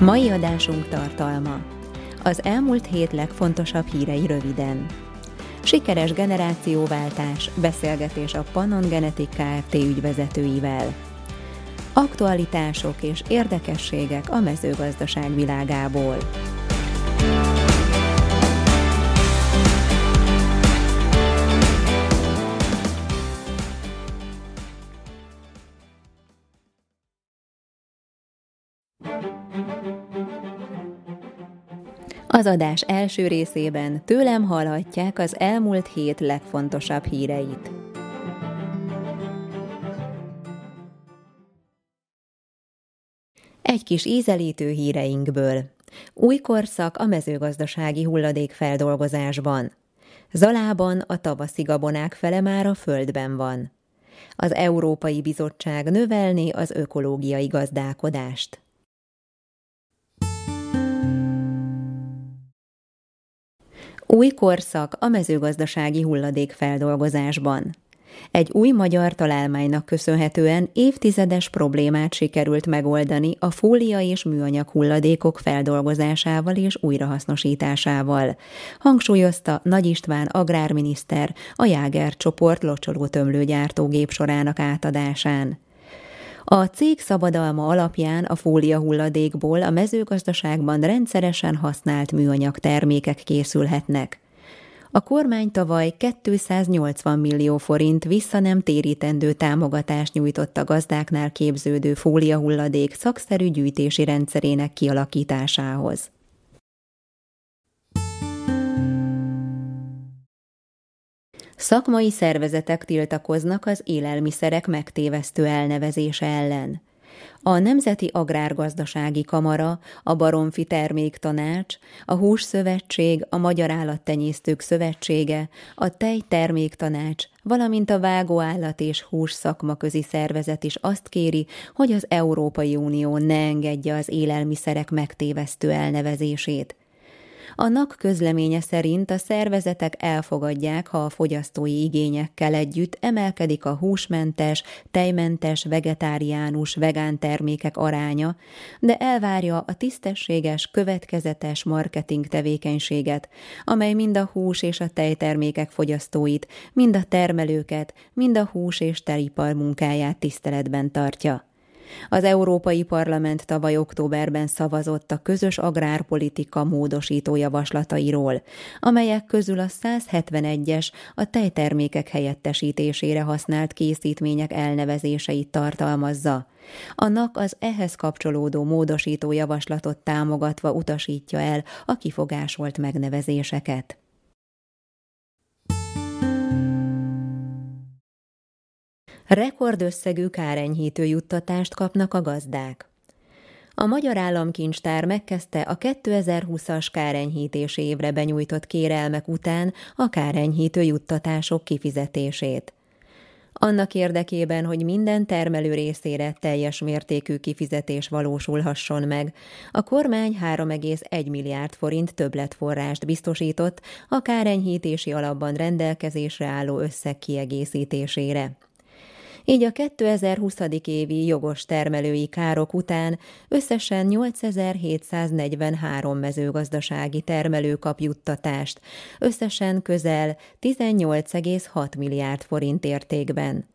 Mai adásunk tartalma. Az elmúlt hét legfontosabb hírei röviden. Sikeres generációváltás, beszélgetés a Pannon Genetik Kft. ügyvezetőivel. Aktualitások és érdekességek a mezőgazdaság világából. Az adás első részében tőlem hallhatják az elmúlt hét legfontosabb híreit. Egy kis ízelítő híreinkből. Új korszak a mezőgazdasági hulladékfeldolgozásban. Zalában a tavaszi gabonák fele már a földben van. Az Európai Bizottság növelni az ökológiai gazdálkodást. Új korszak a mezőgazdasági hulladékfeldolgozásban. Egy új magyar találmánynak köszönhetően évtizedes problémát sikerült megoldani a fólia és műanyag hulladékok feldolgozásával és újrahasznosításával, hangsúlyozta Nagy István agrárminiszter a Jáger csoport locsoló tömlőgyártógép sorának átadásán. A cég szabadalma alapján a fólia hulladékból a mezőgazdaságban rendszeresen használt műanyag termékek készülhetnek. A kormány tavaly 280 millió forint vissza nem térítendő támogatást nyújtott a gazdáknál képződő fóliahulladék szakszerű gyűjtési rendszerének kialakításához. Szakmai szervezetek tiltakoznak az élelmiszerek megtévesztő elnevezése ellen. A Nemzeti Agrárgazdasági Kamara, a Baromfi Terméktanács, a Hússzövetség, a Magyar Állattenyésztők Szövetsége, a Tej Terméktanács, valamint a Vágóállat és Hús Szakmaközi Szervezet is azt kéri, hogy az Európai Unió ne engedje az élelmiszerek megtévesztő elnevezését – a NAK közleménye szerint a szervezetek elfogadják, ha a fogyasztói igényekkel együtt emelkedik a húsmentes, tejmentes, vegetáriánus, vegán termékek aránya, de elvárja a tisztességes, következetes marketing tevékenységet, amely mind a hús és a tejtermékek fogyasztóit, mind a termelőket, mind a hús és teripar munkáját tiszteletben tartja. Az Európai Parlament tavaly októberben szavazott a közös agrárpolitika módosító javaslatairól, amelyek közül a 171-es a tejtermékek helyettesítésére használt készítmények elnevezéseit tartalmazza. Annak az ehhez kapcsolódó módosító javaslatot támogatva utasítja el a kifogásolt megnevezéseket. Rekordösszegű kárenyhítő juttatást kapnak a gazdák. A Magyar Államkincstár megkezdte a 2020-as kárenyhítési évre benyújtott kérelmek után a kárenyhítő juttatások kifizetését. Annak érdekében, hogy minden termelő részére teljes mértékű kifizetés valósulhasson meg, a kormány 3,1 milliárd forint többletforrást biztosított a kárenyhítési alapban rendelkezésre álló összeg kiegészítésére. Így a 2020. évi jogos termelői károk után összesen 8743 mezőgazdasági termelő kap juttatást, összesen közel 18,6 milliárd forint értékben.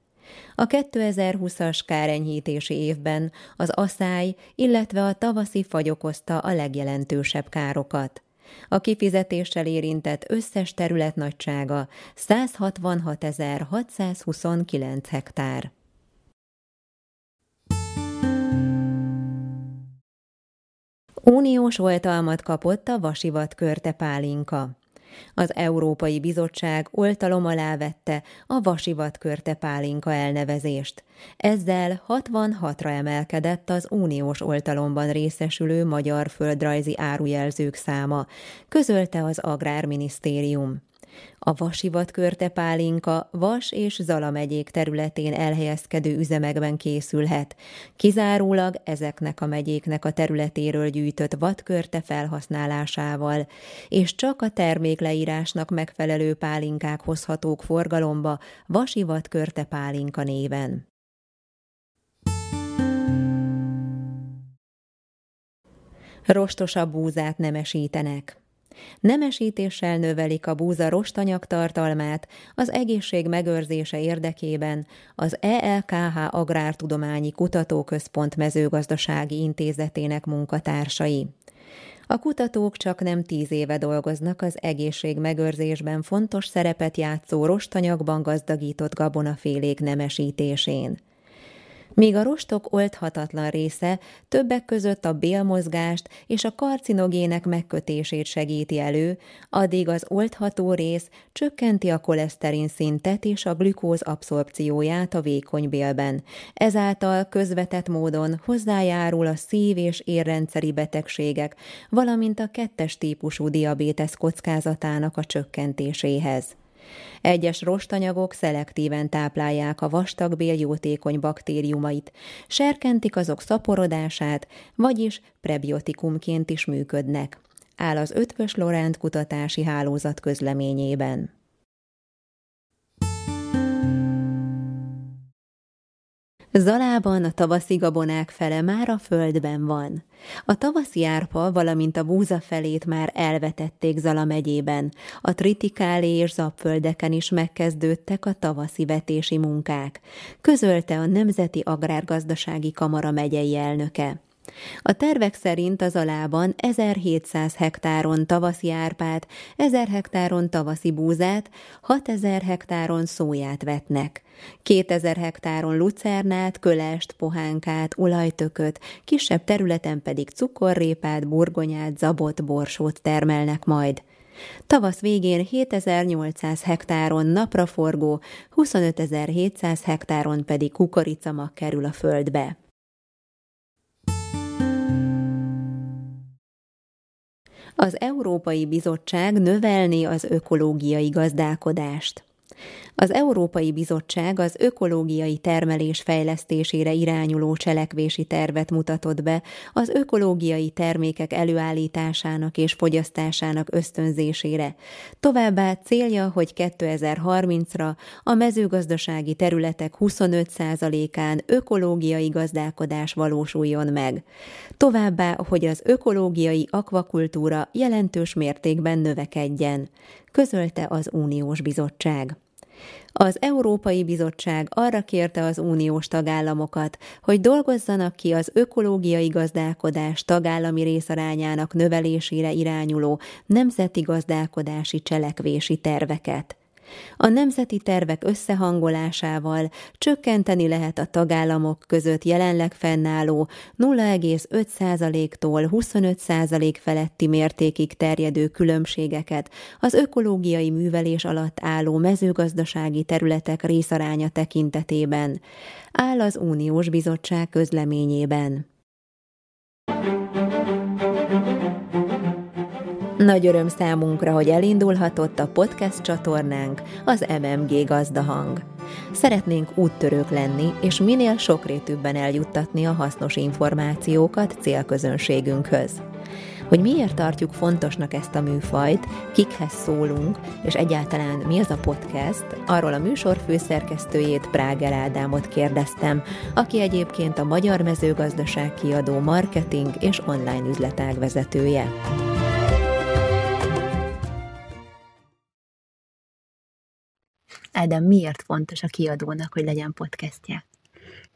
A 2020-as kárenyhítési évben az aszály, illetve a tavaszi fagy okozta a legjelentősebb károkat. A kifizetéssel érintett összes terület nagysága 166.629 hektár. Uniós oltalmat kapott a Vasivat körte pálinka. Az Európai Bizottság oltalom alá vette a vasivat körte pálinka elnevezést. Ezzel 66-ra emelkedett az uniós oltalomban részesülő magyar földrajzi árujelzők száma, közölte az Agrárminisztérium. A vasivat körte pálinka Vas és Zala megyék területén elhelyezkedő üzemekben készülhet. Kizárólag ezeknek a megyéknek a területéről gyűjtött vadkörte felhasználásával, és csak a termékleírásnak megfelelő pálinkák hozhatók forgalomba Vasi vadkörte pálinka néven. Rostosabb búzát nemesítenek. Nemesítéssel növelik a búza rostanyag tartalmát az egészség megőrzése érdekében az ELKH Agrártudományi Kutatóközpont mezőgazdasági intézetének munkatársai. A kutatók csak nem tíz éve dolgoznak az egészség megőrzésben fontos szerepet játszó rostanyagban gazdagított gabonafélék nemesítésén míg a rostok oldhatatlan része többek között a bélmozgást és a karcinogének megkötését segíti elő, addig az oldható rész csökkenti a koleszterin szintet és a glükóz abszorpcióját a vékony bélben. Ezáltal közvetett módon hozzájárul a szív- és érrendszeri betegségek, valamint a kettes típusú diabétesz kockázatának a csökkentéséhez. Egyes rostanyagok szelektíven táplálják a vastagbél jótékony baktériumait, serkentik azok szaporodását, vagyis prebiotikumként is működnek, áll az Ötvös Lorent kutatási hálózat közleményében. Zalában a tavaszi gabonák fele már a földben van. A tavaszi árpa, valamint a búza felét már elvetették Zala megyében. A tritikálé és zapföldeken is megkezdődtek a tavaszi vetési munkák, közölte a Nemzeti Agrárgazdasági Kamara megyei elnöke. A tervek szerint az alában 1700 hektáron tavaszi árpát, 1000 hektáron tavaszi búzát, 6000 hektáron szóját vetnek. 2000 hektáron lucernát, kölest, pohánkát, olajtököt, kisebb területen pedig cukorrépát, burgonyát, zabot, borsót termelnek majd. Tavasz végén 7800 hektáron napraforgó, 25700 hektáron pedig kukoricamag kerül a földbe. Az Európai Bizottság növelni az ökológiai gazdálkodást. Az Európai Bizottság az ökológiai termelés fejlesztésére irányuló cselekvési tervet mutatott be az ökológiai termékek előállításának és fogyasztásának ösztönzésére. Továbbá célja, hogy 2030-ra a mezőgazdasági területek 25%-án ökológiai gazdálkodás valósuljon meg. Továbbá, hogy az ökológiai akvakultúra jelentős mértékben növekedjen, közölte az Uniós Bizottság. Az Európai Bizottság arra kérte az uniós tagállamokat, hogy dolgozzanak ki az ökológiai gazdálkodás tagállami részarányának növelésére irányuló nemzeti gazdálkodási cselekvési terveket. A nemzeti tervek összehangolásával csökkenteni lehet a tagállamok között jelenleg fennálló 0,5%-tól 25% feletti mértékig terjedő különbségeket az ökológiai művelés alatt álló mezőgazdasági területek részaránya tekintetében, áll az Uniós Bizottság közleményében. Nagy öröm számunkra, hogy elindulhatott a podcast csatornánk, az MMG Gazdahang. Szeretnénk úttörők lenni, és minél sokrétűbben eljuttatni a hasznos információkat célközönségünkhöz. Hogy miért tartjuk fontosnak ezt a műfajt, kikhez szólunk, és egyáltalán mi az a podcast, arról a műsor főszerkesztőjét Práger Ádámot kérdeztem, aki egyébként a Magyar Mezőgazdaság kiadó marketing és online üzletág vezetője. Ádám, miért fontos a kiadónak, hogy legyen podcastje?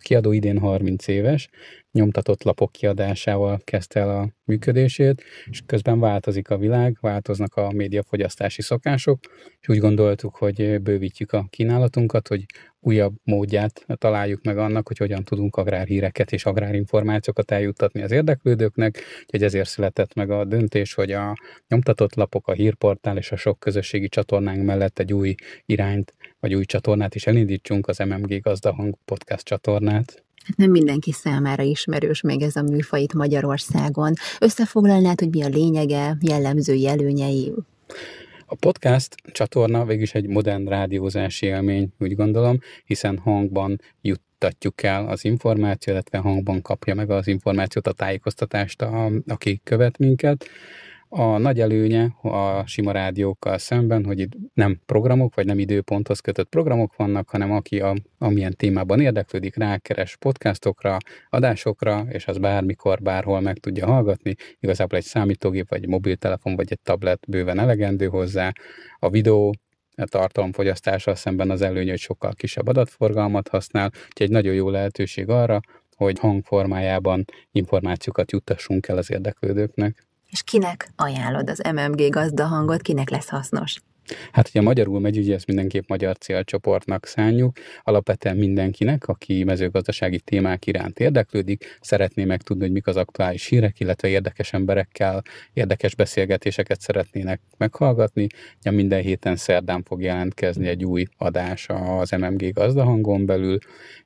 kiadó idén 30 éves, nyomtatott lapok kiadásával kezdte el a működését, és közben változik a világ, változnak a médiafogyasztási szokások, és úgy gondoltuk, hogy bővítjük a kínálatunkat, hogy újabb módját találjuk meg annak, hogy hogyan tudunk agrárhíreket és agrárinformációkat eljuttatni az érdeklődőknek, úgyhogy ezért született meg a döntés, hogy a nyomtatott lapok, a hírportál és a sok közösségi csatornánk mellett egy új irányt, vagy új csatornát is elindítsunk, az MMG Gazdahang podcast csatornát. Hát nem mindenki számára ismerős még ez a műfaj itt Magyarországon. Összefoglalnád, hogy mi a lényege, jellemző jelőnyei? A podcast csatorna végülis egy modern rádiózási élmény, úgy gondolom, hiszen hangban juttatjuk el az információt, illetve hangban kapja meg az információt, a tájékoztatást, a, aki követ minket. A nagy előnye a sima rádiókkal szemben, hogy itt nem programok, vagy nem időponthoz kötött programok vannak, hanem aki a, amilyen témában érdeklődik, rákeres podcastokra, adásokra, és az bármikor, bárhol meg tudja hallgatni. Igazából egy számítógép, vagy egy mobiltelefon, vagy egy tablet bőven elegendő hozzá. A videó tartalomfogyasztással szemben az előny, hogy sokkal kisebb adatforgalmat használ, úgyhogy egy nagyon jó lehetőség arra, hogy hangformájában információkat juttassunk el az érdeklődőknek. És kinek ajánlod az MMG gazdahangot, kinek lesz hasznos? Hát, hogyha magyarul megy, ugye ezt mindenképp magyar célcsoportnak szánjuk. Alapvetően mindenkinek, aki mezőgazdasági témák iránt érdeklődik, szeretné megtudni, hogy mik az aktuális hírek, illetve érdekes emberekkel érdekes beszélgetéseket szeretnének meghallgatni. Ja, minden héten szerdán fog jelentkezni egy új adás az MMG gazdahangon belül,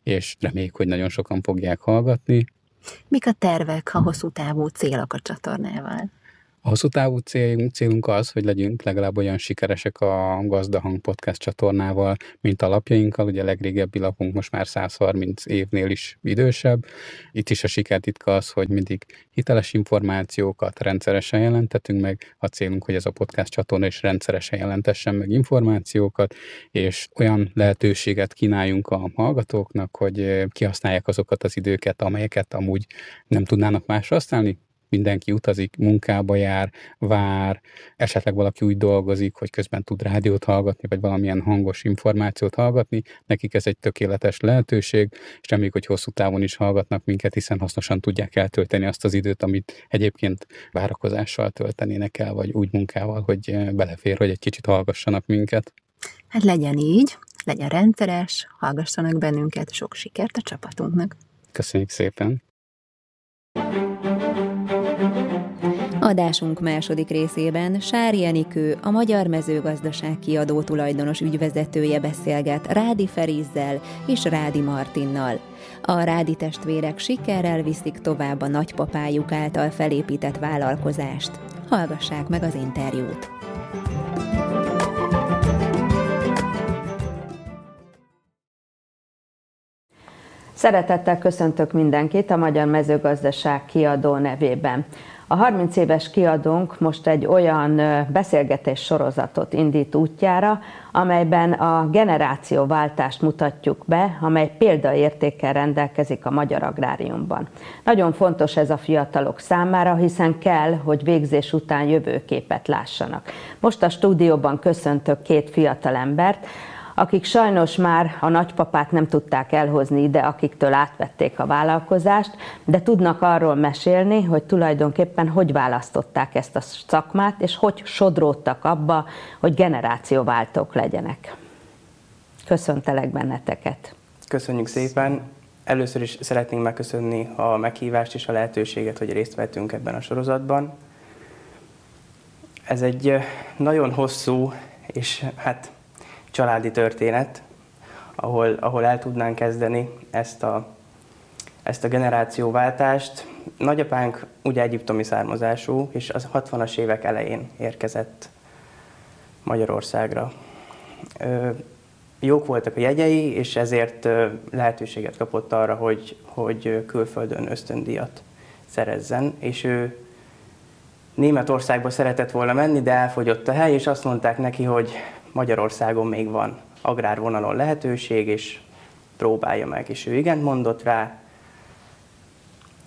és reméljük, hogy nagyon sokan fogják hallgatni. Mik a tervek, a hosszú távú célok a csatornával? A hosszú távú célunk, célunk az, hogy legyünk legalább olyan sikeresek a Gazdahang podcast csatornával, mint a lapjainkkal. Ugye a legrégebbi lapunk most már 130 évnél is idősebb. Itt is a sikertitka az, hogy mindig hiteles információkat rendszeresen jelentetünk meg. A célunk, hogy ez a podcast csatorna is rendszeresen jelentessen meg információkat, és olyan lehetőséget kínáljunk a hallgatóknak, hogy kihasználják azokat az időket, amelyeket amúgy nem tudnának másra használni, mindenki utazik, munkába jár, vár, esetleg valaki úgy dolgozik, hogy közben tud rádiót hallgatni, vagy valamilyen hangos információt hallgatni, nekik ez egy tökéletes lehetőség, és reméljük, hogy hosszú távon is hallgatnak minket, hiszen hasznosan tudják eltölteni azt az időt, amit egyébként várakozással töltenének el, vagy úgy munkával, hogy eh, belefér, hogy egy kicsit hallgassanak minket. Hát legyen így, legyen rendszeres, hallgassanak bennünket, sok sikert a csapatunknak. Köszönjük szépen! Adásunk második részében Sári Enikő, a Magyar Mezőgazdaság kiadó tulajdonos ügyvezetője beszélget Rádi Ferizzel és Rádi Martinnal. A Rádi testvérek sikerrel viszik tovább a nagypapájuk által felépített vállalkozást. Hallgassák meg az interjút! Szeretettel köszöntök mindenkit a Magyar Mezőgazdaság kiadó nevében. A 30 éves kiadónk most egy olyan beszélgetés sorozatot indít útjára, amelyben a generációváltást mutatjuk be, amely példaértékkel rendelkezik a magyar agráriumban. Nagyon fontos ez a fiatalok számára, hiszen kell, hogy végzés után jövőképet lássanak. Most a stúdióban köszöntök két fiatal embert, akik sajnos már a nagypapát nem tudták elhozni ide, akiktől átvették a vállalkozást, de tudnak arról mesélni, hogy tulajdonképpen hogy választották ezt a szakmát, és hogy sodródtak abba, hogy generációváltók legyenek. Köszöntelek benneteket. Köszönjük szépen. Először is szeretnénk megköszönni a meghívást és a lehetőséget, hogy részt vettünk ebben a sorozatban. Ez egy nagyon hosszú és hát családi történet, ahol, ahol el tudnánk kezdeni ezt a, ezt a generációváltást. Nagyapánk ugye egyiptomi származású, és az 60-as évek elején érkezett Magyarországra. Ö, jók voltak a jegyei, és ezért lehetőséget kapott arra, hogy, hogy külföldön ösztöndíjat szerezzen, és ő Németországba szeretett volna menni, de elfogyott a hely, és azt mondták neki, hogy Magyarországon még van agrárvonalon lehetőség, és próbálja meg. És ő igent mondott rá,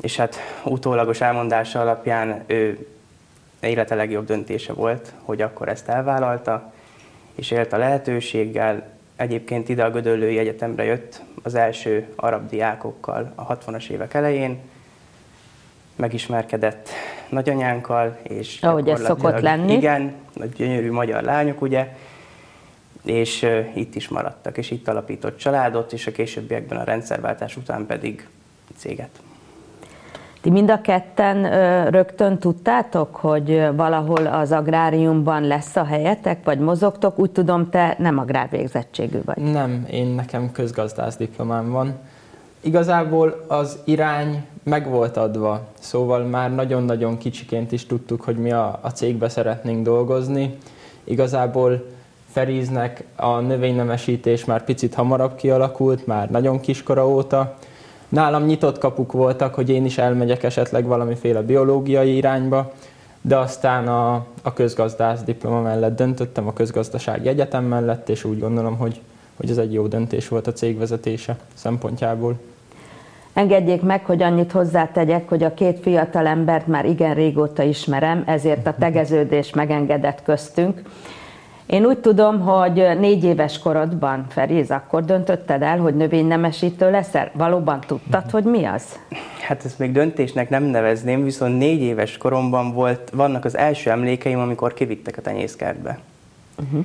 és hát utólagos elmondása alapján ő élete legjobb döntése volt, hogy akkor ezt elvállalta, és élt a lehetőséggel. Egyébként ide a Gödöllői Egyetemre jött az első arab diákokkal a 60-as évek elején, megismerkedett nagyanyánkkal, és Ahogy ez szokott lenni. Igen, nagy gyönyörű magyar lányok, ugye, és itt is maradtak, és itt alapított családot, és a későbbiekben a rendszerváltás után pedig céget. Ti mind a ketten rögtön tudtátok, hogy valahol az agráriumban lesz a helyetek, vagy mozogtok? Úgy tudom, te nem agrárvégzettségű vagy. Nem, én nekem közgazdász diplomám van. Igazából az irány meg volt adva, szóval már nagyon-nagyon kicsiként is tudtuk, hogy mi a, a cégbe szeretnénk dolgozni. Igazából Feriznek a növénynemesítés már picit hamarabb kialakult, már nagyon kiskora óta. Nálam nyitott kapuk voltak, hogy én is elmegyek esetleg valamiféle biológiai irányba, de aztán a, a közgazdász diploma mellett döntöttem, a közgazdasági egyetem mellett, és úgy gondolom, hogy, hogy ez egy jó döntés volt a cégvezetése szempontjából. Engedjék meg, hogy annyit hozzátegyek, hogy a két fiatal embert már igen régóta ismerem, ezért a tegeződés megengedett köztünk. Én úgy tudom, hogy négy éves korodban, Feriz, akkor döntötted el, hogy növénynemesítő leszel? Valóban tudtad, hogy mi az? Hát ezt még döntésnek nem nevezném, viszont négy éves koromban volt, vannak az első emlékeim, amikor kivittek a tenyészkertbe. Uh-huh.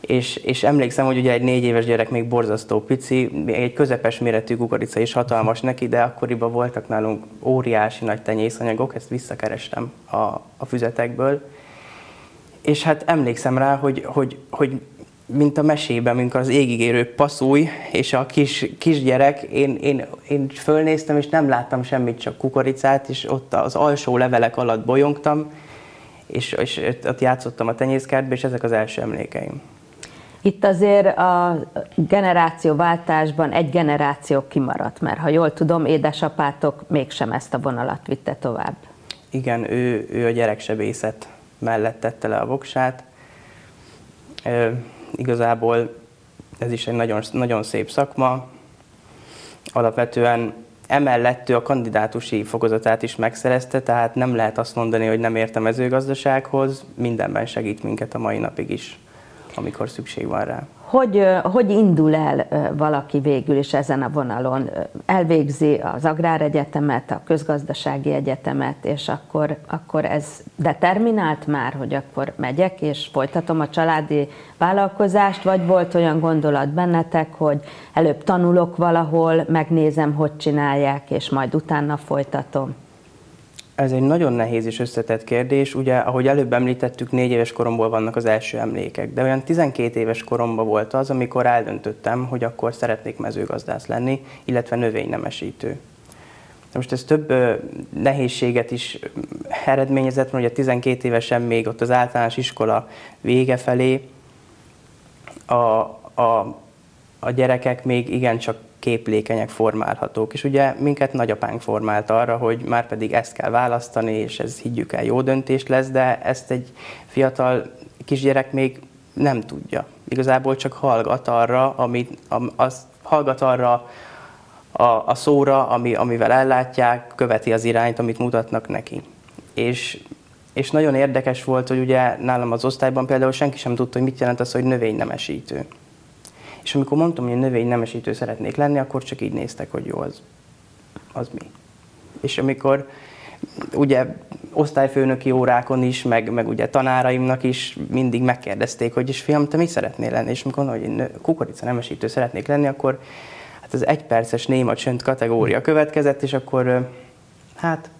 És, és emlékszem, hogy ugye egy négy éves gyerek még borzasztó pici, egy közepes méretű kukorica is hatalmas neki, de akkoriban voltak nálunk óriási nagy tenyészanyagok, ezt visszakerestem a, a füzetekből, és hát emlékszem rá, hogy, hogy, hogy mint a mesében, mint az égigérő passzúj, és a kis, kisgyerek, én, én, én fölnéztem, és nem láttam semmit, csak kukoricát, és ott az alsó levelek alatt bolyongtam, és, és ott játszottam a tenyészkertbe, és ezek az első emlékeim. Itt azért a generációváltásban egy generáció kimaradt, mert ha jól tudom, édesapátok mégsem ezt a vonalat vitte tovább. Igen, ő, ő a gyereksebészet mellett tette le a voksát. E, igazából ez is egy nagyon, nagyon szép szakma. Alapvetően emellett ő a kandidátusi fokozatát is megszerezte, tehát nem lehet azt mondani, hogy nem ért a mezőgazdasághoz, mindenben segít minket a mai napig is, amikor szükség van rá. Hogy, hogy indul el valaki végül is ezen a vonalon? Elvégzi az agráregyetemet, a közgazdasági egyetemet, és akkor, akkor ez determinált már, hogy akkor megyek, és folytatom a családi vállalkozást, vagy volt olyan gondolat bennetek, hogy előbb tanulok valahol, megnézem, hogy csinálják, és majd utána folytatom? Ez egy nagyon nehéz és összetett kérdés. Ugye, ahogy előbb említettük, négy éves koromból vannak az első emlékek, de olyan 12 éves koromban volt az, amikor eldöntöttem, hogy akkor szeretnék mezőgazdász lenni, illetve növénynemesítő. Most ez több nehézséget is eredményezett, mert ugye 12 évesen még ott az általános iskola vége felé a, a, a gyerekek még igencsak képlékenyek formálhatók. És ugye minket nagyapánk formált arra, hogy már pedig ezt kell választani, és ez higgyük el jó döntés lesz, de ezt egy fiatal kisgyerek még nem tudja. Igazából csak hallgat arra, amit, az, hallgat arra a, a szóra, ami, amivel ellátják, követi az irányt, amit mutatnak neki. És, és nagyon érdekes volt, hogy ugye nálam az osztályban például senki sem tudta, hogy mit jelent az, hogy növénynemesítő. És amikor mondtam, hogy növény nemesítő szeretnék lenni, akkor csak így néztek, hogy jó, az, az mi. És amikor ugye osztályfőnöki órákon is, meg, meg ugye tanáraimnak is mindig megkérdezték, hogy és fiam, te mi szeretnél lenni? És amikor hogy én kukorica nemesítő szeretnék lenni, akkor hát az egyperces néma csönd kategória következett, és akkor hát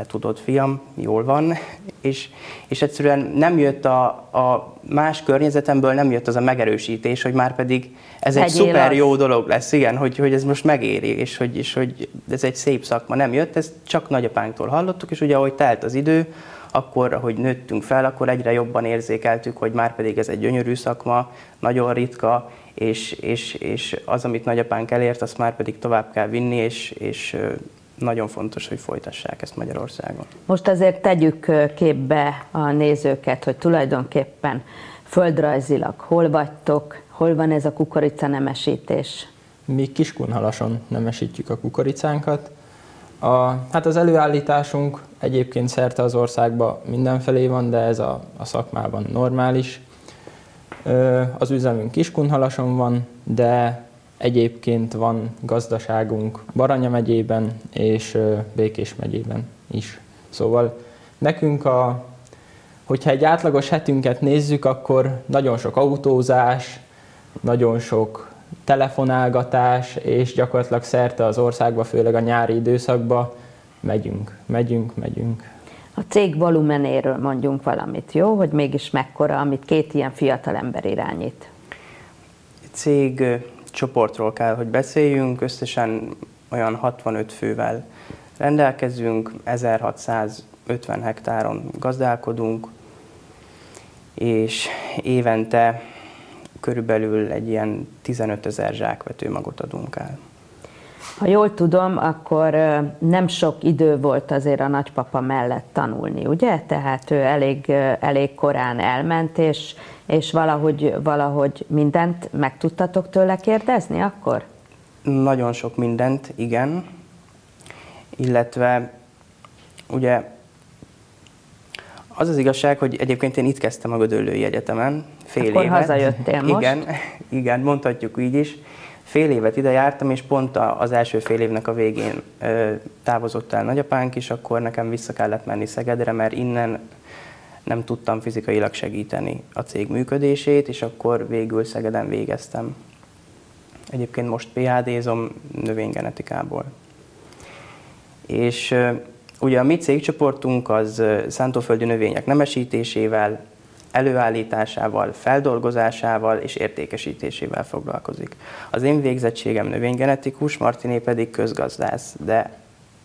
te tudod, fiam, jól van, és, és egyszerűen nem jött a, a más környezetemből, nem jött az a megerősítés, hogy már pedig ez egy Hegyél szuper az. jó dolog lesz, igen, hogy, hogy ez most megéri, és hogy, és hogy ez egy szép szakma. Nem jött, ezt csak nagyapánktól hallottuk, és ugye ahogy telt az idő, akkor, ahogy nőttünk fel, akkor egyre jobban érzékeltük, hogy már pedig ez egy gyönyörű szakma, nagyon ritka, és, és, és az, amit nagyapánk elért, azt már pedig tovább kell vinni, és, és nagyon fontos, hogy folytassák ezt Magyarországon. Most azért tegyük képbe a nézőket, hogy tulajdonképpen földrajzilag hol vagytok, hol van ez a kukorica nemesítés? Mi Kiskunhalason nemesítjük a kukoricánkat. A, hát az előállításunk egyébként szerte az országban mindenfelé van, de ez a, a szakmában normális. Az üzemünk Kiskunhalason van, de Egyébként van gazdaságunk Baranya megyében és Békés megyében is. Szóval nekünk a, hogyha egy átlagos hetünket nézzük, akkor nagyon sok autózás, nagyon sok telefonálgatás, és gyakorlatilag szerte az országba, főleg a nyári időszakba megyünk, megyünk, megyünk. A cég volumenéről mondjunk valamit, jó? Hogy mégis mekkora, amit két ilyen fiatal ember irányít. Cég csoportról kell, hogy beszéljünk, összesen olyan 65 fővel rendelkezünk, 1650 hektáron gazdálkodunk, és évente körülbelül egy ilyen 15 ezer zsákvetőmagot adunk el. Ha jól tudom, akkor nem sok idő volt azért a nagypapa mellett tanulni, ugye? Tehát ő elég, elég korán elment, és, és valahogy, valahogy mindent meg tudtatok tőle kérdezni akkor? Nagyon sok mindent, igen. Illetve ugye az az igazság, hogy egyébként én itt kezdtem a Gödöllői Egyetemen, fél Akkor évet. hazajöttél most? Igen, igen, mondhatjuk így is. Fél évet ide jártam, és pont az első fél évnek a végén távozott el nagyapánk is, akkor nekem vissza kellett menni Szegedre, mert innen nem tudtam fizikailag segíteni a cég működését, és akkor végül Szegeden végeztem. Egyébként most PHD-zom növénygenetikából. És ugye a mi cégcsoportunk az szántóföldi növények nemesítésével, előállításával, feldolgozásával és értékesítésével foglalkozik. Az én végzettségem növénygenetikus, Martiné pedig közgazdász, de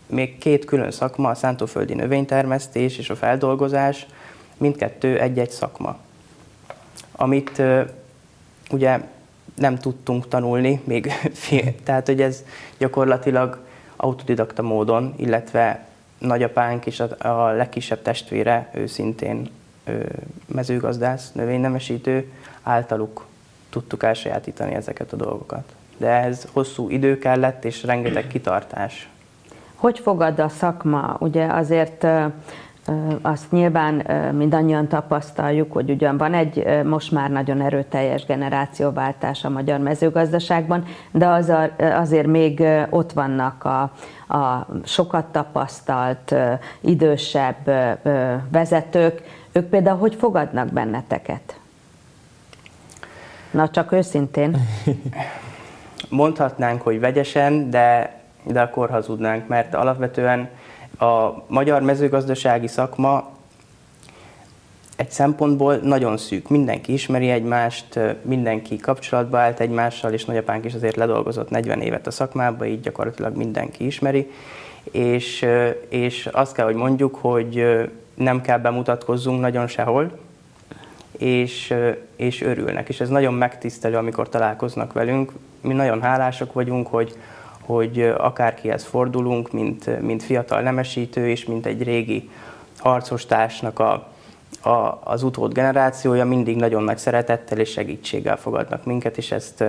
még két külön szakma, a szántóföldi növénytermesztés és a feldolgozás, mindkettő egy-egy szakma. Amit ugye nem tudtunk tanulni, még fél, tehát hogy ez gyakorlatilag autodidakta módon, illetve nagyapánk és a, a legkisebb testvére, ő szintén mezőgazdász, növénynemesítő, általuk tudtuk elsajátítani ezeket a dolgokat. De ez hosszú idő kellett, és rengeteg kitartás. Hogy fogad a szakma? Ugye azért azt nyilván mindannyian tapasztaljuk, hogy ugyan van egy most már nagyon erőteljes generációváltás a magyar mezőgazdaságban, de az a, azért még ott vannak a, a sokat tapasztalt, idősebb vezetők, ők például hogy fogadnak benneteket? Na, csak őszintén. Mondhatnánk, hogy vegyesen, de, de akkor hazudnánk, mert alapvetően a magyar mezőgazdasági szakma egy szempontból nagyon szűk. Mindenki ismeri egymást, mindenki kapcsolatba állt egymással, és nagyapánk is azért ledolgozott 40 évet a szakmába, így gyakorlatilag mindenki ismeri. És, és azt kell, hogy mondjuk, hogy nem kell bemutatkozzunk nagyon sehol, és, és örülnek. És ez nagyon megtisztelő, amikor találkoznak velünk. Mi nagyon hálásak vagyunk, hogy, hogy akárkihez fordulunk, mint, mint fiatal nemesítő, és mint egy régi harcostársnak a, a, az utód generációja mindig nagyon nagy szeretettel és segítséggel fogadnak minket, és ezt,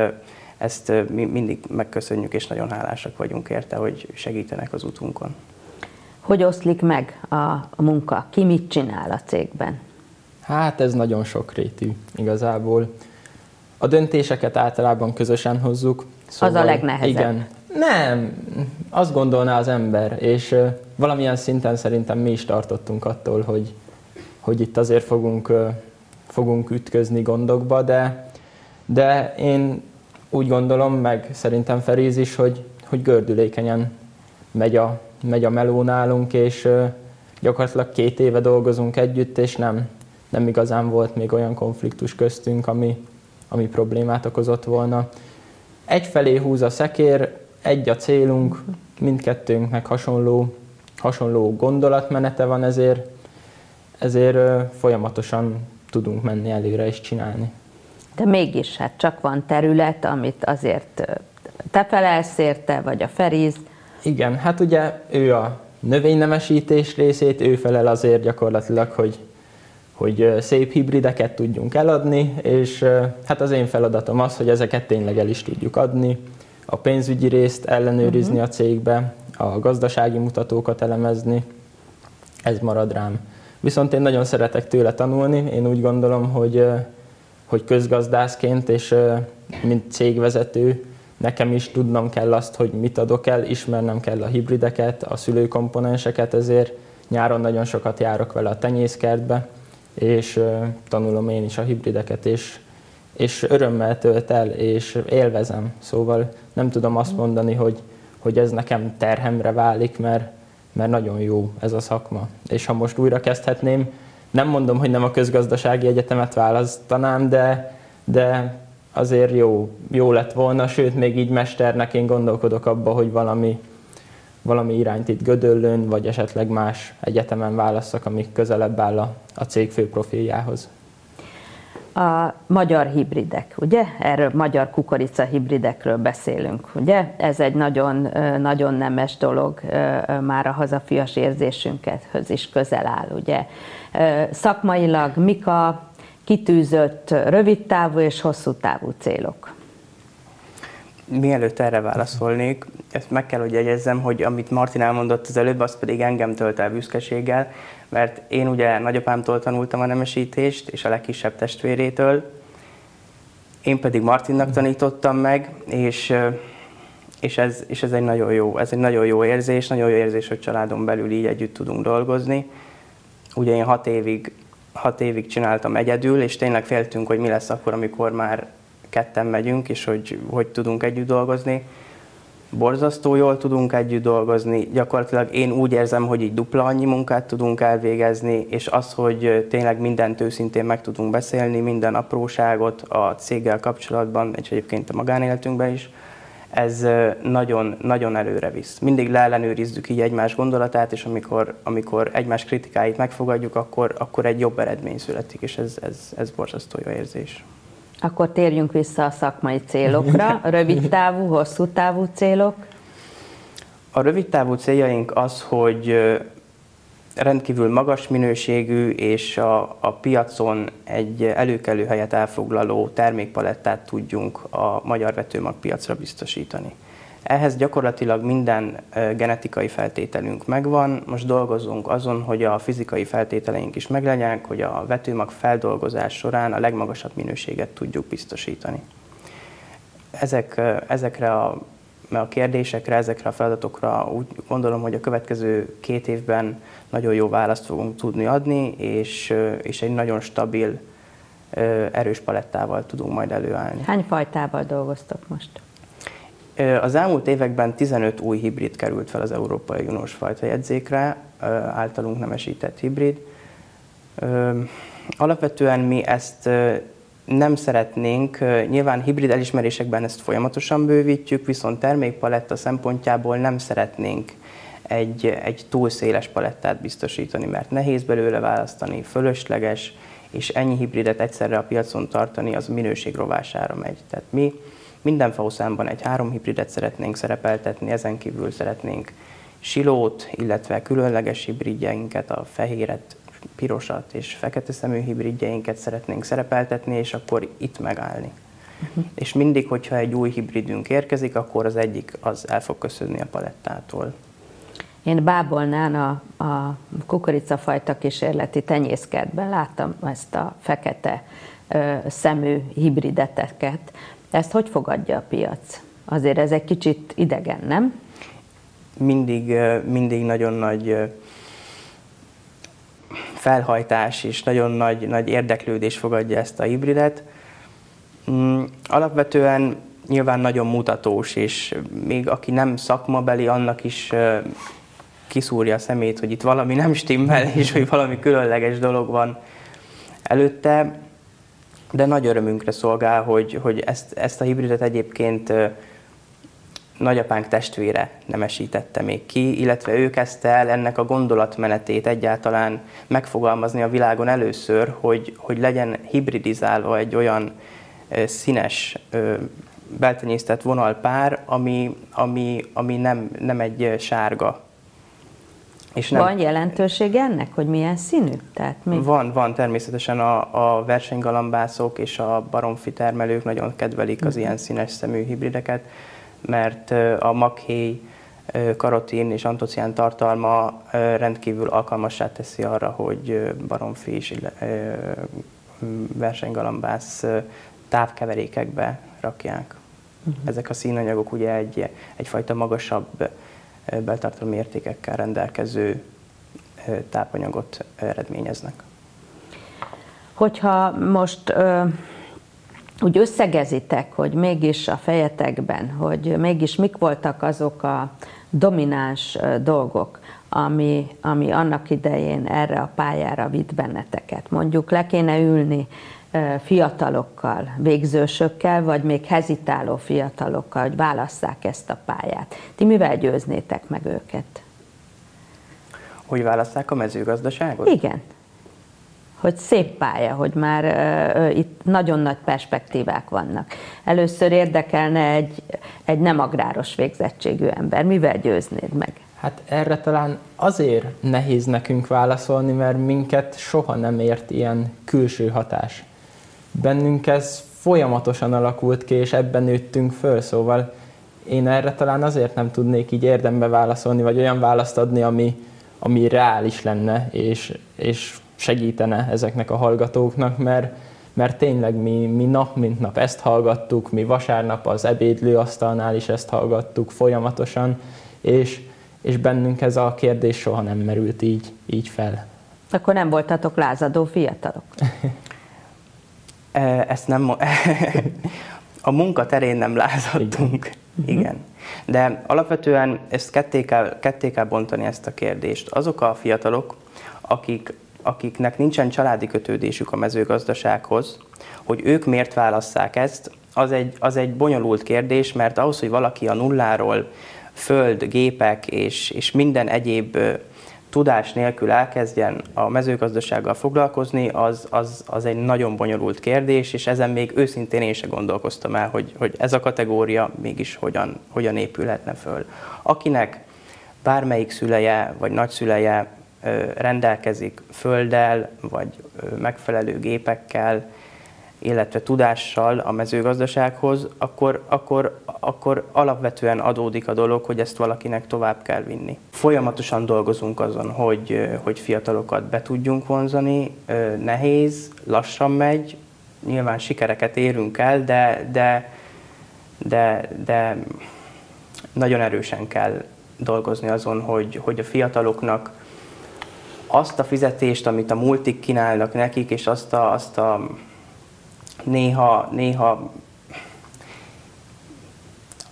ezt mi mindig megköszönjük, és nagyon hálásak vagyunk érte, hogy segítenek az utunkon. Hogy oszlik meg a, a munka? Ki mit csinál a cégben? Hát ez nagyon sokrétű igazából. A döntéseket általában közösen hozzuk. Szóval, az a legnehezebb. Igen. Nem, azt gondolná az ember, és uh, valamilyen szinten szerintem mi is tartottunk attól, hogy, hogy itt azért fogunk, uh, fogunk ütközni gondokba, de, de én úgy gondolom, meg szerintem Feriz is, hogy, hogy gördülékenyen megy a, megy a meló nálunk, és gyakorlatilag két éve dolgozunk együtt, és nem, nem igazán volt még olyan konfliktus köztünk, ami, ami problémát okozott volna. Egyfelé húz a szekér, egy a célunk, mindkettőnknek hasonló, hasonló gondolatmenete van, ezért, ezért folyamatosan tudunk menni előre és csinálni. De mégis, hát csak van terület, amit azért te felelsz érte, vagy a Feriz, igen, hát ugye ő a növénynemesítés részét, ő felel azért gyakorlatilag, hogy, hogy szép hibrideket tudjunk eladni, és hát az én feladatom az, hogy ezeket tényleg el is tudjuk adni, a pénzügyi részt ellenőrizni uh-huh. a cégbe, a gazdasági mutatókat elemezni, ez marad rám. Viszont én nagyon szeretek tőle tanulni, én úgy gondolom, hogy, hogy közgazdászként és mint cégvezető nekem is tudnom kell azt, hogy mit adok el, ismernem kell a hibrideket, a szülőkomponenseket, ezért nyáron nagyon sokat járok vele a tenyészkertbe, és tanulom én is a hibrideket, és, és örömmel tölt el, és élvezem. Szóval nem tudom azt mondani, hogy, hogy ez nekem terhemre válik, mert, mert nagyon jó ez a szakma. És ha most újra kezdhetném, nem mondom, hogy nem a közgazdasági egyetemet választanám, de, de azért jó, jó lett volna, sőt, még így mesternek én gondolkodok abba, hogy valami, valami irányt itt Gödöllőn, vagy esetleg más egyetemen válasszak, ami közelebb áll a, a cég fő profiljához. A magyar hibridek, ugye? Erről magyar kukorica hibridekről beszélünk, ugye? Ez egy nagyon, nagyon nemes dolog, már a hazafias érzésünkhöz is közel áll, ugye? Szakmailag mik a kitűzött rövidtávú és hosszú távú célok? Mielőtt erre válaszolnék, ezt meg kell, hogy jegyezzem, hogy amit Martin elmondott az előbb, az pedig engem tölt el büszkeséggel, mert én ugye nagyapámtól tanultam a nemesítést, és a legkisebb testvérétől, én pedig Martinnak tanítottam meg, és, és, ez, és ez egy nagyon jó, ez egy nagyon jó érzés, nagyon jó érzés, hogy családon belül így együtt tudunk dolgozni. Ugye én hat évig, hat évig csináltam egyedül, és tényleg féltünk, hogy mi lesz akkor, amikor már ketten megyünk, és hogy, hogy tudunk együtt dolgozni. Borzasztó jól tudunk együtt dolgozni, gyakorlatilag én úgy érzem, hogy így dupla annyi munkát tudunk elvégezni, és az, hogy tényleg mindent őszintén meg tudunk beszélni, minden apróságot a céggel kapcsolatban, és egyébként a magánéletünkben is, ez nagyon, nagyon előre visz. Mindig leellenőrizzük így egymás gondolatát, és amikor, amikor egymás kritikáit megfogadjuk, akkor, akkor egy jobb eredmény születik, és ez, ez, ez borzasztó jó érzés. Akkor térjünk vissza a szakmai célokra. Rövid távú, hosszú távú célok? A rövid távú céljaink az, hogy rendkívül magas minőségű és a, a piacon egy előkelő helyet elfoglaló termékpalettát tudjunk a magyar vetőmagpiacra biztosítani. Ehhez gyakorlatilag minden genetikai feltételünk megvan, most dolgozunk azon, hogy a fizikai feltételeink is meglegyenek, hogy a vetőmag feldolgozás során a legmagasabb minőséget tudjuk biztosítani. Ezek, ezekre a, a kérdésekre, ezekre a feladatokra úgy gondolom, hogy a következő két évben nagyon jó választ fogunk tudni adni, és, és egy nagyon stabil, erős palettával tudunk majd előállni. Hány fajtával dolgoztok most? Az elmúlt években 15 új hibrid került fel az Európai Uniós fajtajegyzékre, általunk nemesített hibrid. Alapvetően mi ezt nem szeretnénk, nyilván hibrid elismerésekben ezt folyamatosan bővítjük, viszont termékpaletta szempontjából nem szeretnénk egy, egy túl széles palettát biztosítani, mert nehéz belőle választani, fölösleges, és ennyi hibridet egyszerre a piacon tartani, az minőség rovására megy. Tehát mi minden fauszámban egy három hibridet szeretnénk szerepeltetni, ezen kívül szeretnénk silót, illetve különleges hibridjeinket, a fehéret, pirosat és fekete szemű hibridjeinket szeretnénk szerepeltetni, és akkor itt megállni. Uh-huh. És mindig, hogyha egy új hibridünk érkezik, akkor az egyik az el fog köszönni a palettától. Én Bábolnán a, a kukoricafajta kísérleti tenyészkertben láttam ezt a fekete ö, szemű hibrideteket, ezt hogy fogadja a piac? Azért ez egy kicsit idegen, nem? Mindig, mindig nagyon nagy felhajtás és nagyon nagy, nagy érdeklődés fogadja ezt a hibridet. Mm, alapvetően nyilván nagyon mutatós, és még aki nem szakmabeli, annak is kiszúrja a szemét, hogy itt valami nem stimmel, és hogy valami különleges dolog van előtte de nagy örömünkre szolgál, hogy, hogy ezt, ezt a hibridet egyébként nagyapánk testvére nemesítette még ki, illetve ő kezdte el ennek a gondolatmenetét egyáltalán megfogalmazni a világon először, hogy, hogy legyen hibridizálva egy olyan színes beltenyésztett vonalpár, ami, ami, ami nem, nem egy sárga és nem... Van jelentőség ennek, hogy milyen színű? Tehát mi? Van, van. Természetesen a, a versenygalambászok és a baromfi termelők nagyon kedvelik az uh-huh. ilyen színes szemű hibrideket, mert a makhéj, karotin és antocián tartalma rendkívül alkalmassá teszi arra, hogy baromfi és versenygalambász távkeverékekbe rakják. Uh-huh. Ezek a színanyagok ugye egy, egyfajta magasabb beltartalmi értékekkel rendelkező tápanyagot eredményeznek. Hogyha most ö, úgy összegezitek, hogy mégis a fejetekben, hogy mégis mik voltak azok a domináns dolgok, ami, ami annak idején erre a pályára vitt benneteket. Mondjuk le kéne ülni fiatalokkal, végzősökkel, vagy még hezitáló fiatalokkal, hogy válasszák ezt a pályát. Ti mivel győznétek meg őket? Hogy válasszák a mezőgazdaságot? Igen. Hogy szép pálya, hogy már uh, itt nagyon nagy perspektívák vannak. Először érdekelne egy, egy nem agráros végzettségű ember. Mivel győznéd meg? Hát erre talán azért nehéz nekünk válaszolni, mert minket soha nem ért ilyen külső hatás. Bennünk ez folyamatosan alakult ki, és ebben nőttünk föl, szóval én erre talán azért nem tudnék így érdembe válaszolni, vagy olyan választ adni, ami, ami reális lenne, és, és segítene ezeknek a hallgatóknak, mert, mert tényleg mi, mi nap mint nap ezt hallgattuk, mi vasárnap az ebédlőasztalnál is ezt hallgattuk folyamatosan, és, és bennünk ez a kérdés soha nem merült így, így fel. Akkor nem voltatok lázadó fiatalok? E, ezt nem... a munka terén nem lázadtunk. Igen. Igen. De alapvetően ezt ketté kell, ketté kell bontani ezt a kérdést. Azok a fiatalok, akik, akiknek nincsen családi kötődésük a mezőgazdasághoz, hogy ők miért válasszák ezt, az egy, az egy bonyolult kérdés, mert ahhoz, hogy valaki a nulláról föld, gépek és, és minden egyéb tudás nélkül elkezdjen a mezőgazdasággal foglalkozni, az, az, az egy nagyon bonyolult kérdés, és ezen még őszintén én se gondolkoztam el, hogy, hogy ez a kategória mégis hogyan, hogyan épülhetne föl. Akinek bármelyik szüleje vagy nagyszüleje rendelkezik földdel, vagy megfelelő gépekkel, illetve tudással a mezőgazdasághoz, akkor, akkor, akkor alapvetően adódik a dolog, hogy ezt valakinek tovább kell vinni. Folyamatosan dolgozunk azon, hogy, hogy fiatalokat be tudjunk vonzani, nehéz, lassan megy, nyilván sikereket érünk el, de, de, de, de nagyon erősen kell dolgozni azon, hogy, hogy a fiataloknak azt a fizetést, amit a multik kínálnak nekik, és azt a, azt a néha, néha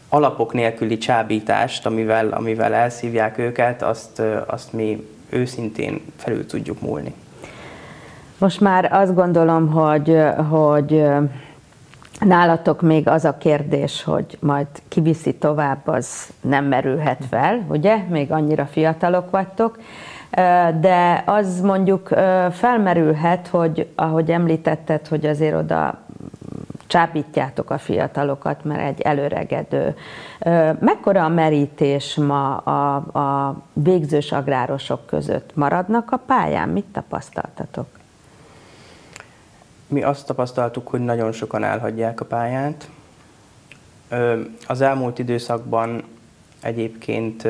alapok nélküli csábítást, amivel, amivel elszívják őket, azt, azt mi őszintén felül tudjuk múlni. Most már azt gondolom, hogy, hogy nálatok még az a kérdés, hogy majd kiviszi tovább, az nem merülhet fel, ugye? Még annyira fiatalok vagytok de az mondjuk felmerülhet, hogy ahogy említetted, hogy azért oda csábítjátok a fiatalokat, mert egy előregedő. Mekkora a merítés ma a, a végzős agrárosok között? Maradnak a pályán? Mit tapasztaltatok? Mi azt tapasztaltuk, hogy nagyon sokan elhagyják a pályát. Az elmúlt időszakban egyébként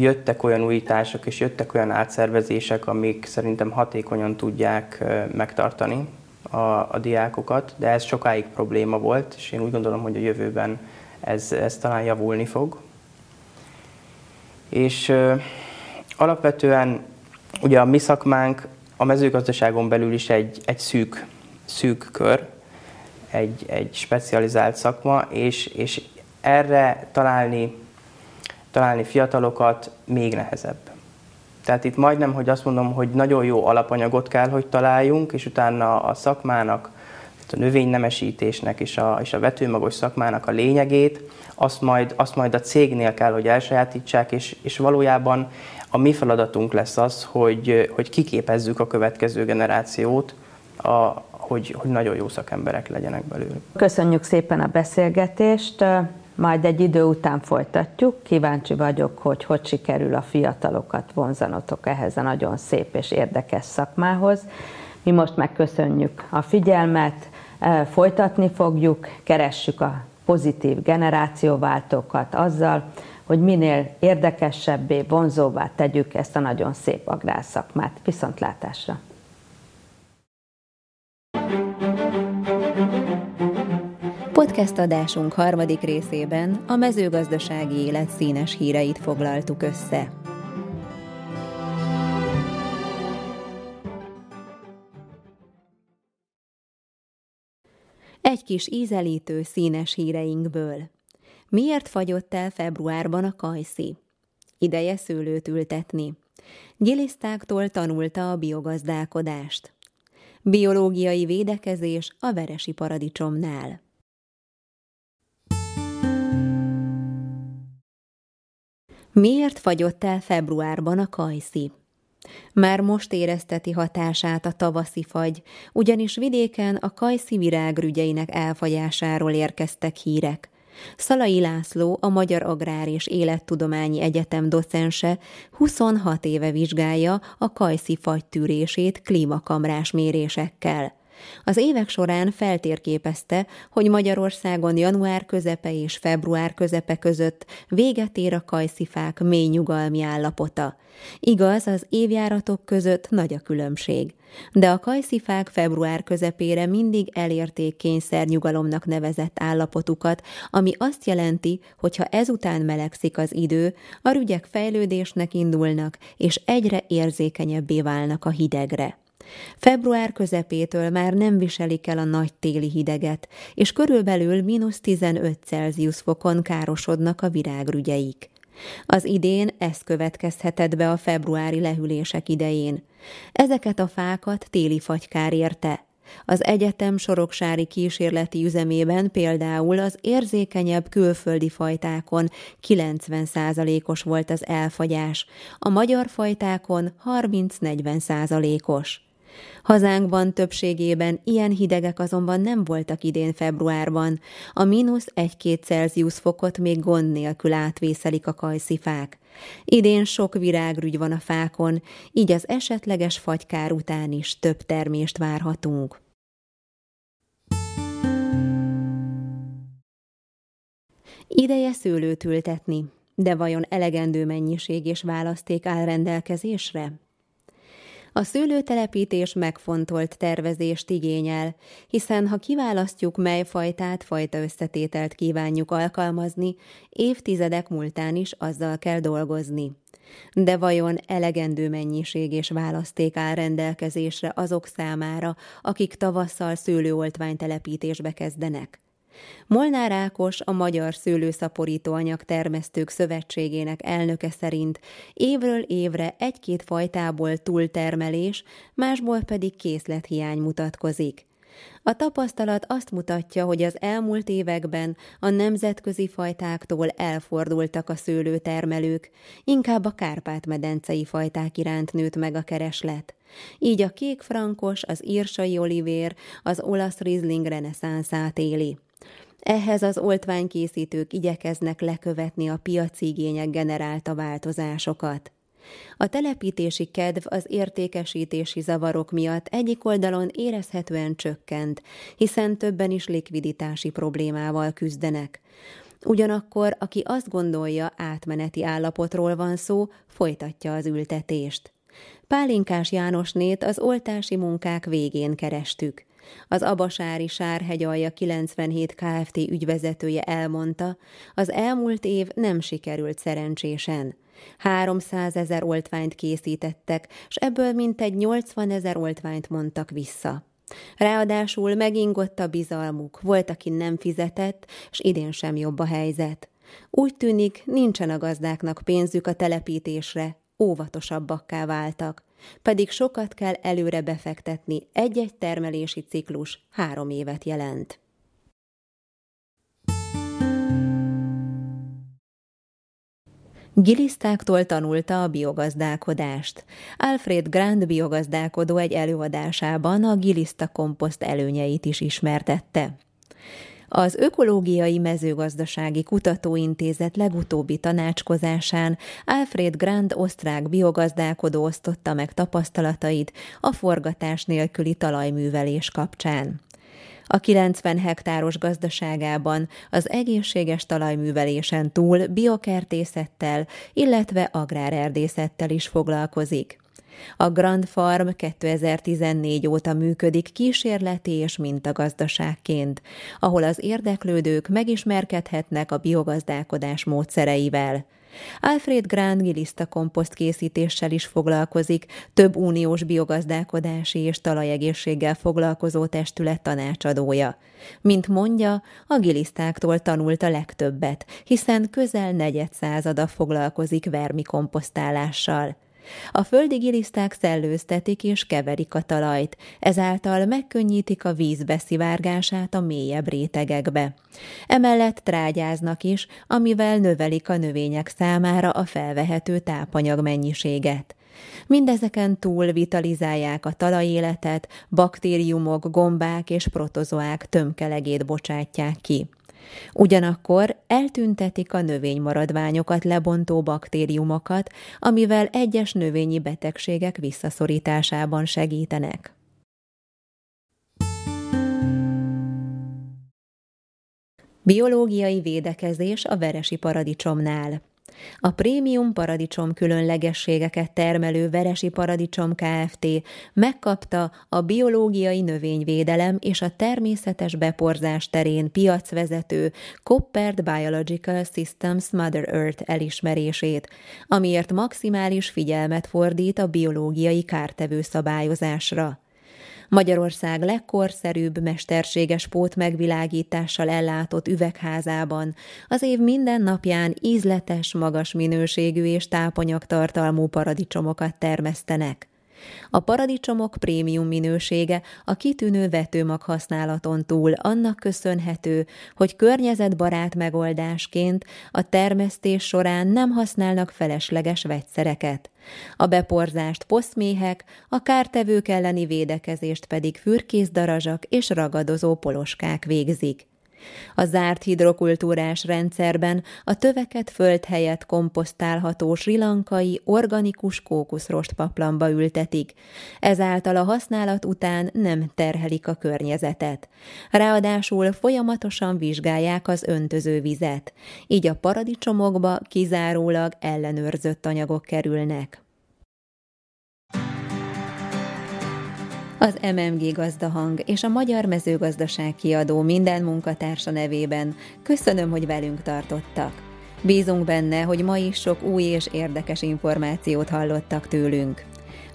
jöttek olyan újítások és jöttek olyan átszervezések, amik szerintem hatékonyan tudják megtartani a, a diákokat, de ez sokáig probléma volt, és én úgy gondolom, hogy a jövőben ez, ez talán javulni fog. És ö, alapvetően ugye a mi szakmánk a mezőgazdaságon belül is egy, egy szűk, szűk kör, egy, egy specializált szakma, és, és erre találni találni fiatalokat még nehezebb. Tehát itt majdnem, hogy azt mondom, hogy nagyon jó alapanyagot kell, hogy találjunk, és utána a szakmának, a növénynemesítésnek és a, és a vetőmagos szakmának a lényegét, azt majd, azt majd a cégnél kell, hogy elsajátítsák, és, és valójában a mi feladatunk lesz az, hogy, hogy kiképezzük a következő generációt, a, hogy, hogy nagyon jó szakemberek legyenek belőle. Köszönjük szépen a beszélgetést majd egy idő után folytatjuk. Kíváncsi vagyok, hogy hogy sikerül a fiatalokat vonzanotok ehhez a nagyon szép és érdekes szakmához. Mi most megköszönjük a figyelmet, e, folytatni fogjuk, keressük a pozitív generációváltókat azzal, hogy minél érdekesebbé, vonzóvá tegyük ezt a nagyon szép agrárszakmát. Viszontlátásra! Podcast adásunk harmadik részében a mezőgazdasági élet színes híreit foglaltuk össze. Egy kis ízelítő színes híreinkből. Miért fagyott el februárban a kajszi? Ideje szőlőt ültetni. Gilisztáktól tanulta a biogazdálkodást. Biológiai védekezés a veresi paradicsomnál. Miért fagyott el februárban a kajszi? Már most érezteti hatását a tavaszi fagy, ugyanis vidéken a kajszi virágrügyeinek elfagyásáról érkeztek hírek. Szalai László, a Magyar Agrár és Élettudományi Egyetem docense 26 éve vizsgálja a kajszi fagytűrését klímakamrás mérésekkel. Az évek során feltérképezte, hogy Magyarországon január közepe és február közepe között véget ér a kajszifák mély nyugalmi állapota. Igaz, az évjáratok között nagy a különbség. De a kajszifák február közepére mindig elérték kényszernyugalomnak nevezett állapotukat, ami azt jelenti, hogy ha ezután melegszik az idő, a rügyek fejlődésnek indulnak, és egyre érzékenyebbé válnak a hidegre. Február közepétől már nem viselik el a nagy téli hideget, és körülbelül mínusz 15 Celsius fokon károsodnak a virágrügyeik. Az idén ez következhetett be a februári lehűlések idején. Ezeket a fákat téli fagykár érte. Az egyetem soroksári kísérleti üzemében például az érzékenyebb külföldi fajtákon 90%-os volt az elfagyás, a magyar fajtákon 30-40%-os. Hazánkban többségében ilyen hidegek azonban nem voltak idén februárban. A mínusz egy-két Celsius fokot még gond nélkül átvészelik a kajszifák. Idén sok virágrügy van a fákon, így az esetleges fagykár után is több termést várhatunk. Ideje szőlőt ültetni, de vajon elegendő mennyiség és választék áll rendelkezésre? A szőlőtelepítés megfontolt tervezést igényel, hiszen ha kiválasztjuk, mely fajtát, fajta összetételt kívánjuk alkalmazni, évtizedek múltán is azzal kell dolgozni. De vajon elegendő mennyiség és választék áll rendelkezésre azok számára, akik tavasszal szőlőoltványtelepítésbe kezdenek? Molnár Ákos, a Magyar Szőlőszaporítóanyag Termesztők Szövetségének elnöke szerint évről évre egy-két fajtából túltermelés, másból pedig készlethiány mutatkozik. A tapasztalat azt mutatja, hogy az elmúlt években a nemzetközi fajtáktól elfordultak a szőlőtermelők, inkább a Kárpát-medencei fajták iránt nőtt meg a kereslet. Így a kék frankos, az írsai olivér, az olasz rizling reneszánszát éli. Ehhez az oltványkészítők igyekeznek lekövetni a piaci igények generálta változásokat. A telepítési kedv az értékesítési zavarok miatt egyik oldalon érezhetően csökkent, hiszen többen is likviditási problémával küzdenek. Ugyanakkor, aki azt gondolja, átmeneti állapotról van szó, folytatja az ültetést. Pálinkás Jánosnét az oltási munkák végén kerestük. Az Abasári Sárhegyalja 97 Kft. ügyvezetője elmondta, az elmúlt év nem sikerült szerencsésen. 300 ezer oltványt készítettek, s ebből mintegy 80 ezer oltványt mondtak vissza. Ráadásul megingott a bizalmuk, volt, aki nem fizetett, s idén sem jobb a helyzet. Úgy tűnik, nincsen a gazdáknak pénzük a telepítésre, óvatosabbakká váltak pedig sokat kell előre befektetni, egy-egy termelési ciklus három évet jelent. Gilisztáktól tanulta a biogazdálkodást. Alfred Grand biogazdálkodó egy előadásában a giliszta komposzt előnyeit is ismertette. Az Ökológiai Mezőgazdasági Kutatóintézet legutóbbi tanácskozásán Alfred Grand osztrák biogazdálkodó osztotta meg tapasztalatait a forgatás nélküli talajművelés kapcsán. A 90 hektáros gazdaságában az egészséges talajművelésen túl biokertészettel, illetve agrárerdészettel is foglalkozik. A Grand Farm 2014 óta működik kísérleti és mintagazdaságként, ahol az érdeklődők megismerkedhetnek a biogazdálkodás módszereivel. Alfred Grand giliszta komposzt készítéssel is foglalkozik, több uniós biogazdálkodási és talajegészséggel foglalkozó testület tanácsadója. Mint mondja, a gilisztáktól tanult a legtöbbet, hiszen közel negyed százada foglalkozik vermikomposztálással. A földi giliszták szellőztetik és keverik a talajt, ezáltal megkönnyítik a víz beszivárgását a mélyebb rétegekbe. Emellett trágyáznak is, amivel növelik a növények számára a felvehető tápanyag mennyiséget. Mindezeken túl vitalizálják a talajéletet, baktériumok, gombák és protozoák tömkelegét bocsátják ki. Ugyanakkor eltüntetik a növénymaradványokat lebontó baktériumokat, amivel egyes növényi betegségek visszaszorításában segítenek. Biológiai védekezés a veresi paradicsomnál. A prémium paradicsom különlegességeket termelő Veresi Paradicsom Kft. megkapta a biológiai növényvédelem és a természetes beporzás terén piacvezető Coppert Biological Systems Mother Earth elismerését, amiért maximális figyelmet fordít a biológiai kártevő szabályozásra. Magyarország legkorszerűbb mesterséges pót megvilágítással ellátott üvegházában az év minden napján ízletes, magas minőségű és tápanyagtartalmú paradicsomokat termesztenek. A paradicsomok prémium minősége a kitűnő vetőmag használaton túl annak köszönhető, hogy környezetbarát megoldásként a termesztés során nem használnak felesleges vegyszereket. A beporzást poszméhek, a kártevők elleni védekezést pedig fürkészdarazsak és ragadozó poloskák végzik. A zárt hidrokultúrás rendszerben a töveket föld helyett komposztálható srilankai organikus kókuszrost paplamba ültetik, ezáltal a használat után nem terhelik a környezetet. Ráadásul folyamatosan vizsgálják az öntözővizet, így a paradicsomokba kizárólag ellenőrzött anyagok kerülnek. Az MMG Gazdahang és a Magyar Mezőgazdaság kiadó minden munkatársa nevében köszönöm, hogy velünk tartottak. Bízunk benne, hogy ma is sok új és érdekes információt hallottak tőlünk.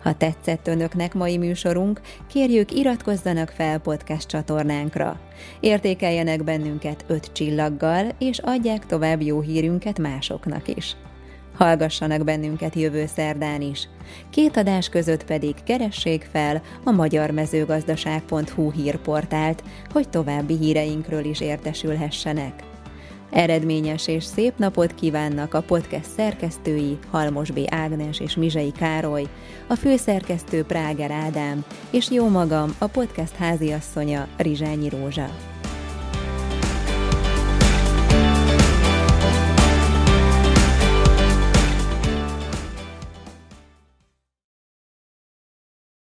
Ha tetszett önöknek mai műsorunk, kérjük iratkozzanak fel podcast csatornánkra. Értékeljenek bennünket öt csillaggal, és adják tovább jó hírünket másoknak is. Hallgassanak bennünket jövő szerdán is. Két adás között pedig keressék fel a magyarmezőgazdaság.hu hírportált, hogy további híreinkről is értesülhessenek. Eredményes és szép napot kívánnak a podcast szerkesztői Halmos B. Ágnes és Mizsei Károly, a főszerkesztő Práger Ádám, és jó magam, a podcast háziasszonya Rizsányi Rózsa.